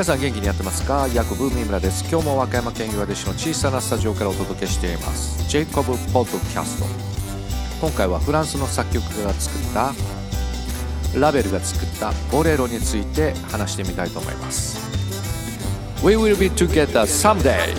皆さん元気にやってますか？ヤコブ三村です。今日も和歌山県岩出市の小さなスタジオからお届けしています。ジェイコブポッドキャスト。今回はフランスの作曲家が作ったラベルが作ったボレロについて話してみたいと思います。We will be together someday.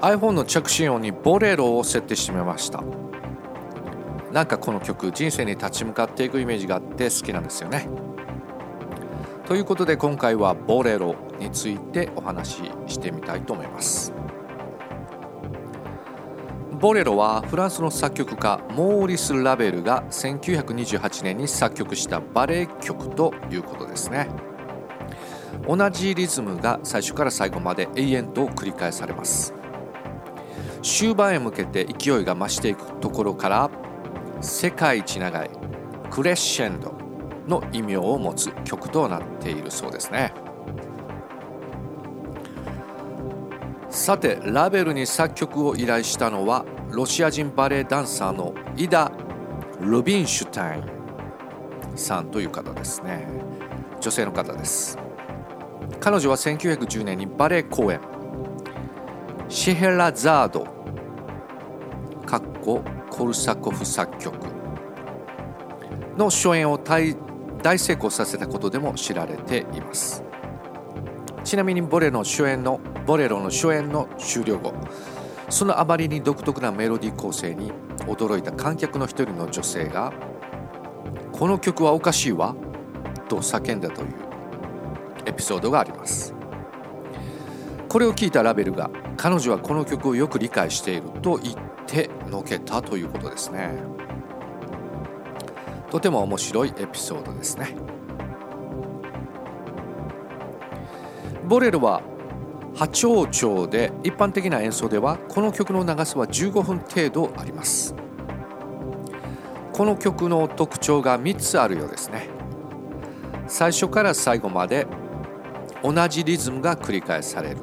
iPhone の着信音にボレロを設定してみました。なんかこの曲人生に立ち向かっていくイメージがあって好きなんですよね。ということで今回はボレロについてお話ししてみたいと思います。ボレロはフランスの作曲家モーリス・ラベルが1928年に作曲したバレエ曲ということですね。同じリズムが最初から最後まで永遠と繰り返されます。終盤へ向けて勢いが増していくところから世界一長いクレッシェンドの異名を持つ曲となっているそうですね。さてラベルに作曲を依頼したのはロシア人バレエダンサーのイダ・ルビンシュタインさんという方ですね。女性の方です。彼女は1910年にバレエ公演。シヘラザードかっこコルサコフ作曲。の初演を大大成功させたことでも知られています。ちなみにボレロの初演のボレロの初演の終了後そのあまりに独特なメロディー構成に驚いた観客の一人の女性が「この曲はおかしいわ」と叫んだというエピソードがあります。これを聞いたラベルが彼女はこの曲をよく理解していると言ってのけたということですね。とても面白いエピソードですね。ボレロは波長長で一般的な演奏ではこの曲の長さは15分程度あります。この曲の特徴が3つあるようですね。最初から最後まで同じリズムが繰り返される。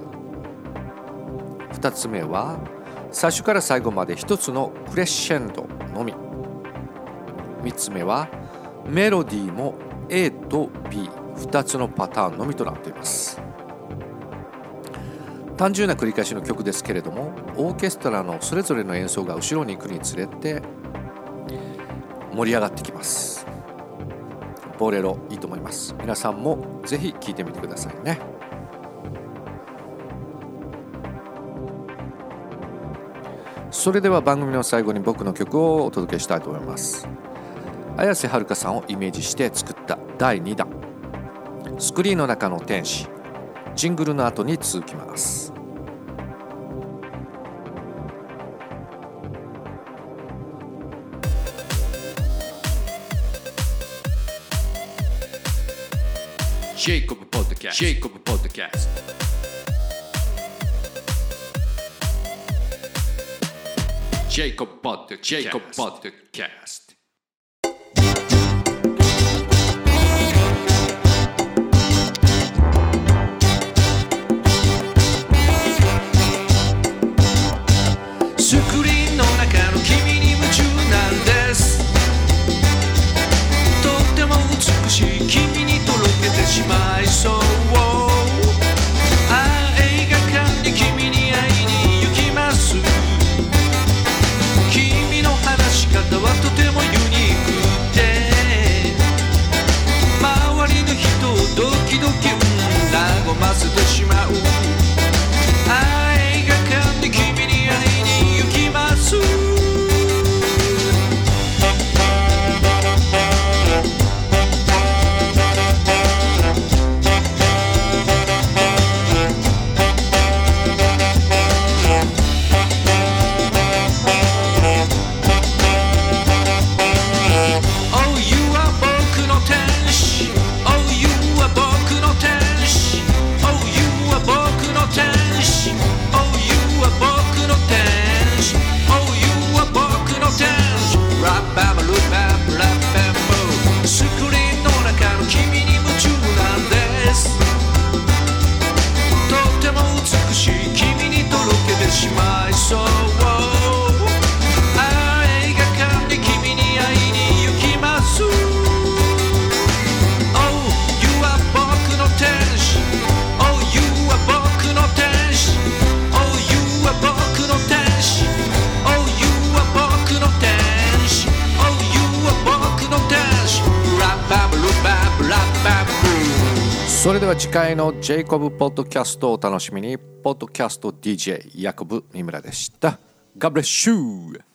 2つ目は最初から最後まで1つのクレッシェンドのみ。3つ目はメロディーも A と B2 つのパターンのみとなっています。単純な繰り返しの曲ですけれどもオーケストラのそれぞれの演奏が後ろに行くにつれて盛り上がってきます。ボレロいいと思います。皆さんもぜひ聴いてみてくださいね。それでは番組の最後に僕の曲をお届けしたいと思います。綾瀬はるかさんをイメージして作った第2弾。スクリーンの中の天使。ジングルの後に続きます。ジェイコブポッドキャストジェイコうん mais sou それでは次回のジェイコブポッドキャストをお楽しみに。ポッドキャスト DJ ヤコブ三村でした。God bless you!